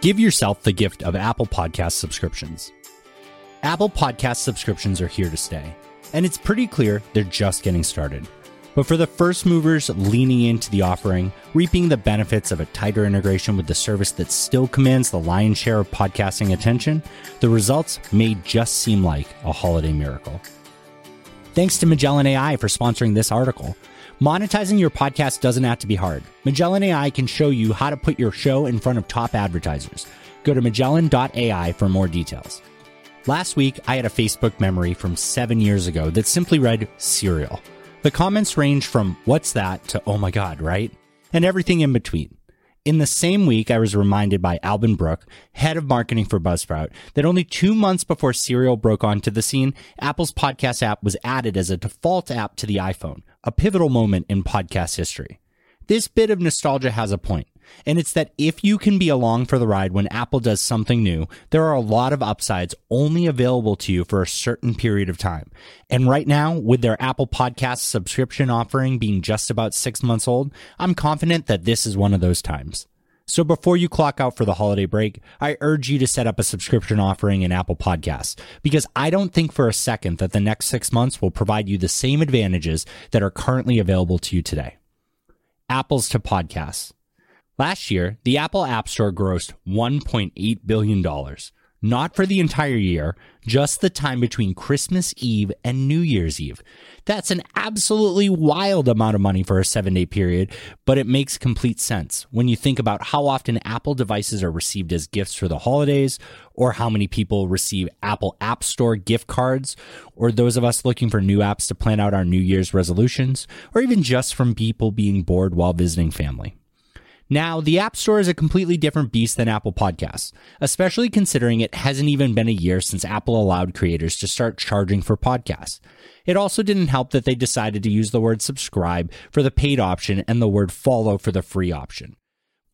Give yourself the gift of Apple Podcast subscriptions. Apple Podcast subscriptions are here to stay, and it's pretty clear they're just getting started. But for the first movers leaning into the offering, reaping the benefits of a tighter integration with the service that still commands the lion's share of podcasting attention, the results may just seem like a holiday miracle. Thanks to Magellan AI for sponsoring this article. Monetizing your podcast doesn't have to be hard. Magellan AI can show you how to put your show in front of top advertisers. Go to magellan.ai for more details. Last week, I had a Facebook memory from seven years ago that simply read Serial. The comments range from what's that to oh my god, right? And everything in between. In the same week, I was reminded by Alban Brooke, head of marketing for Buzzsprout, that only two months before Serial broke onto the scene, Apple's podcast app was added as a default app to the iPhone, a pivotal moment in podcast history. This bit of nostalgia has a point, and it's that if you can be along for the ride when Apple does something new, there are a lot of upsides only available to you for a certain period of time. And right now, with their Apple Podcast subscription offering being just about six months old, I'm confident that this is one of those times. So before you clock out for the holiday break, I urge you to set up a subscription offering in Apple Podcasts because I don't think for a second that the next six months will provide you the same advantages that are currently available to you today. Apples to podcasts. Last year, the Apple App Store grossed $1.8 billion. Not for the entire year, just the time between Christmas Eve and New Year's Eve. That's an absolutely wild amount of money for a seven day period, but it makes complete sense when you think about how often Apple devices are received as gifts for the holidays, or how many people receive Apple App Store gift cards, or those of us looking for new apps to plan out our New Year's resolutions, or even just from people being bored while visiting family. Now, the App Store is a completely different beast than Apple Podcasts, especially considering it hasn't even been a year since Apple allowed creators to start charging for podcasts. It also didn't help that they decided to use the word subscribe for the paid option and the word follow for the free option.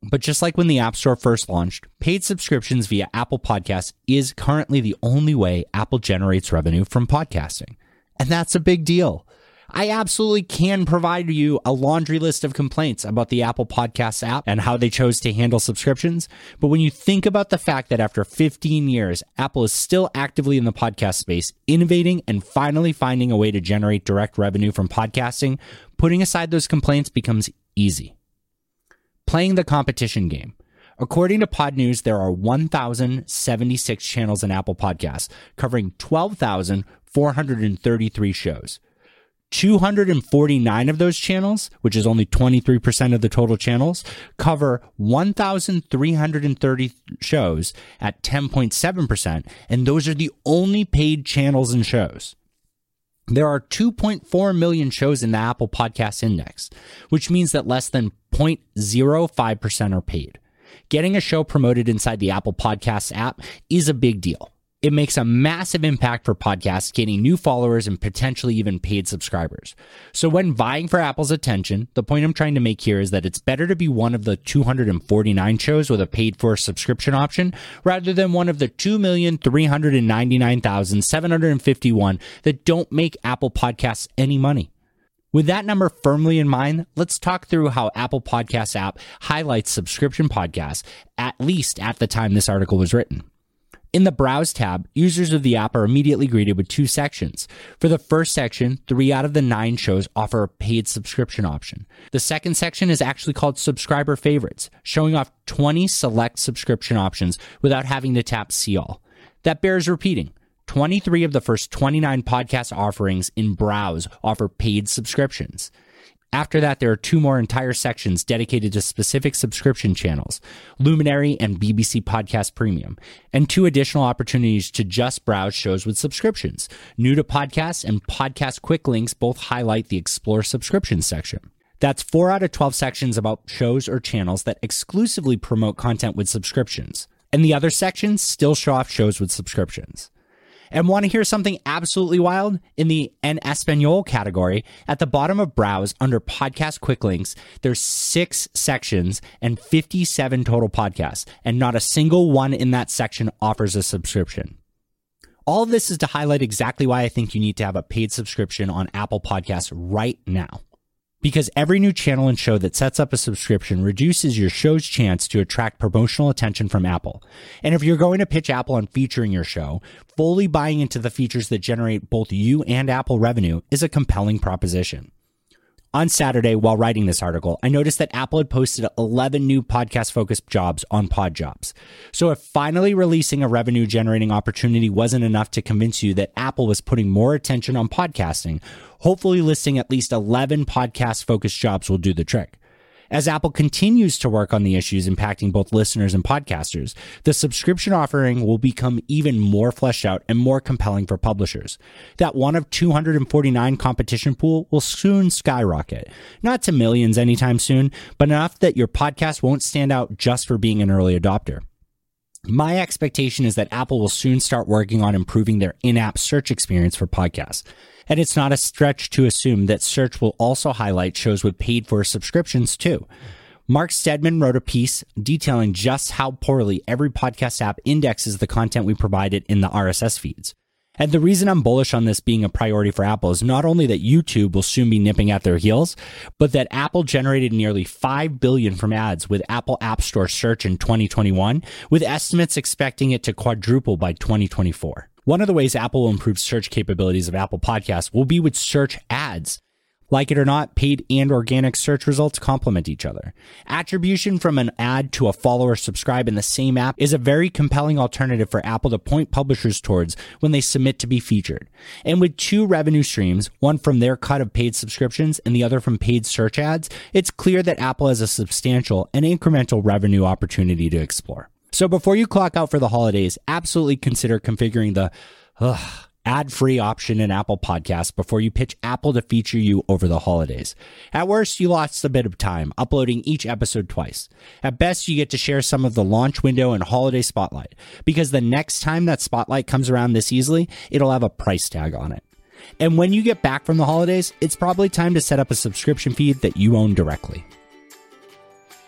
But just like when the App Store first launched, paid subscriptions via Apple Podcasts is currently the only way Apple generates revenue from podcasting. And that's a big deal. I absolutely can provide you a laundry list of complaints about the Apple Podcasts app and how they chose to handle subscriptions. But when you think about the fact that after 15 years, Apple is still actively in the podcast space, innovating and finally finding a way to generate direct revenue from podcasting, putting aside those complaints becomes easy. Playing the competition game. According to Podnews, there are 1,076 channels in Apple Podcasts, covering 12,433 shows. 249 of those channels, which is only 23% of the total channels, cover 1,330 shows at 10.7%, and those are the only paid channels and shows. There are 2.4 million shows in the Apple Podcast Index, which means that less than 0.05% are paid. Getting a show promoted inside the Apple Podcasts app is a big deal. It makes a massive impact for podcasts, gaining new followers and potentially even paid subscribers. So, when vying for Apple's attention, the point I'm trying to make here is that it's better to be one of the 249 shows with a paid for subscription option rather than one of the 2,399,751 that don't make Apple Podcasts any money. With that number firmly in mind, let's talk through how Apple Podcasts app highlights subscription podcasts, at least at the time this article was written. In the Browse tab, users of the app are immediately greeted with two sections. For the first section, three out of the nine shows offer a paid subscription option. The second section is actually called Subscriber Favorites, showing off 20 select subscription options without having to tap See All. That bears repeating. 23 of the first 29 podcast offerings in Browse offer paid subscriptions. After that, there are two more entire sections dedicated to specific subscription channels, Luminary and BBC Podcast Premium, and two additional opportunities to just browse shows with subscriptions. New to podcasts and podcast quick links both highlight the Explore subscription section. That's four out of 12 sections about shows or channels that exclusively promote content with subscriptions. And the other sections still show off shows with subscriptions. And want to hear something absolutely wild? In the En Espanol category, at the bottom of Browse under podcast quick links, there's six sections and 57 total podcasts, and not a single one in that section offers a subscription. All of this is to highlight exactly why I think you need to have a paid subscription on Apple Podcasts right now. Because every new channel and show that sets up a subscription reduces your show's chance to attract promotional attention from Apple. And if you're going to pitch Apple on featuring your show, fully buying into the features that generate both you and Apple revenue is a compelling proposition. On Saturday, while writing this article, I noticed that Apple had posted 11 new podcast focused jobs on PodJobs. So if finally releasing a revenue generating opportunity wasn't enough to convince you that Apple was putting more attention on podcasting, hopefully listing at least 11 podcast focused jobs will do the trick. As Apple continues to work on the issues impacting both listeners and podcasters, the subscription offering will become even more fleshed out and more compelling for publishers. That one of 249 competition pool will soon skyrocket. Not to millions anytime soon, but enough that your podcast won't stand out just for being an early adopter. My expectation is that Apple will soon start working on improving their in-app search experience for podcasts. And it's not a stretch to assume that search will also highlight shows with paid for subscriptions too. Mark Steadman wrote a piece detailing just how poorly every podcast app indexes the content we provided in the RSS feeds. And the reason I'm bullish on this being a priority for Apple is not only that YouTube will soon be nipping at their heels, but that Apple generated nearly 5 billion from ads with Apple App Store search in 2021, with estimates expecting it to quadruple by 2024. One of the ways Apple will improve search capabilities of Apple Podcasts will be with search ads. Like it or not, paid and organic search results complement each other. Attribution from an ad to a follower subscribe in the same app is a very compelling alternative for Apple to point publishers towards when they submit to be featured. And with two revenue streams, one from their cut of paid subscriptions and the other from paid search ads, it's clear that Apple has a substantial and incremental revenue opportunity to explore. So before you clock out for the holidays, absolutely consider configuring the ad free option in Apple Podcasts before you pitch Apple to feature you over the holidays. At worst, you lost a bit of time uploading each episode twice. At best, you get to share some of the launch window and holiday spotlight because the next time that spotlight comes around this easily, it'll have a price tag on it. And when you get back from the holidays, it's probably time to set up a subscription feed that you own directly.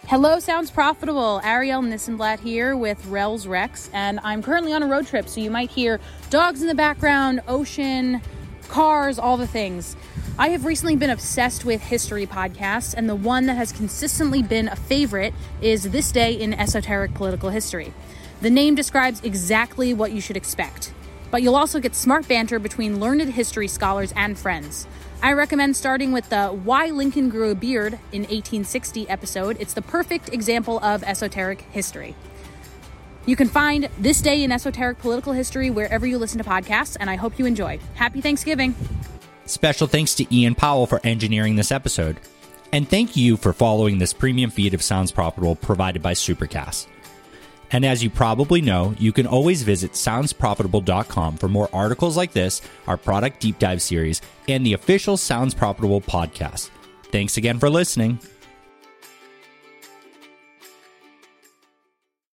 Hello, Sounds Profitable. Ariel Nissenblatt here with Rels Rex, and I'm currently on a road trip, so you might hear dogs in the background, ocean, cars, all the things. I have recently been obsessed with history podcasts, and the one that has consistently been a favorite is This Day in Esoteric Political History. The name describes exactly what you should expect, but you'll also get smart banter between learned history scholars and friends. I recommend starting with the Why Lincoln Grew a Beard in 1860 episode. It's the perfect example of esoteric history. You can find This Day in Esoteric Political History wherever you listen to podcasts, and I hope you enjoy. Happy Thanksgiving. Special thanks to Ian Powell for engineering this episode. And thank you for following this premium feed of Sounds Profitable provided by Supercast. And as you probably know, you can always visit soundsprofitable.com for more articles like this, our product deep dive series, and the official Sounds Profitable podcast. Thanks again for listening.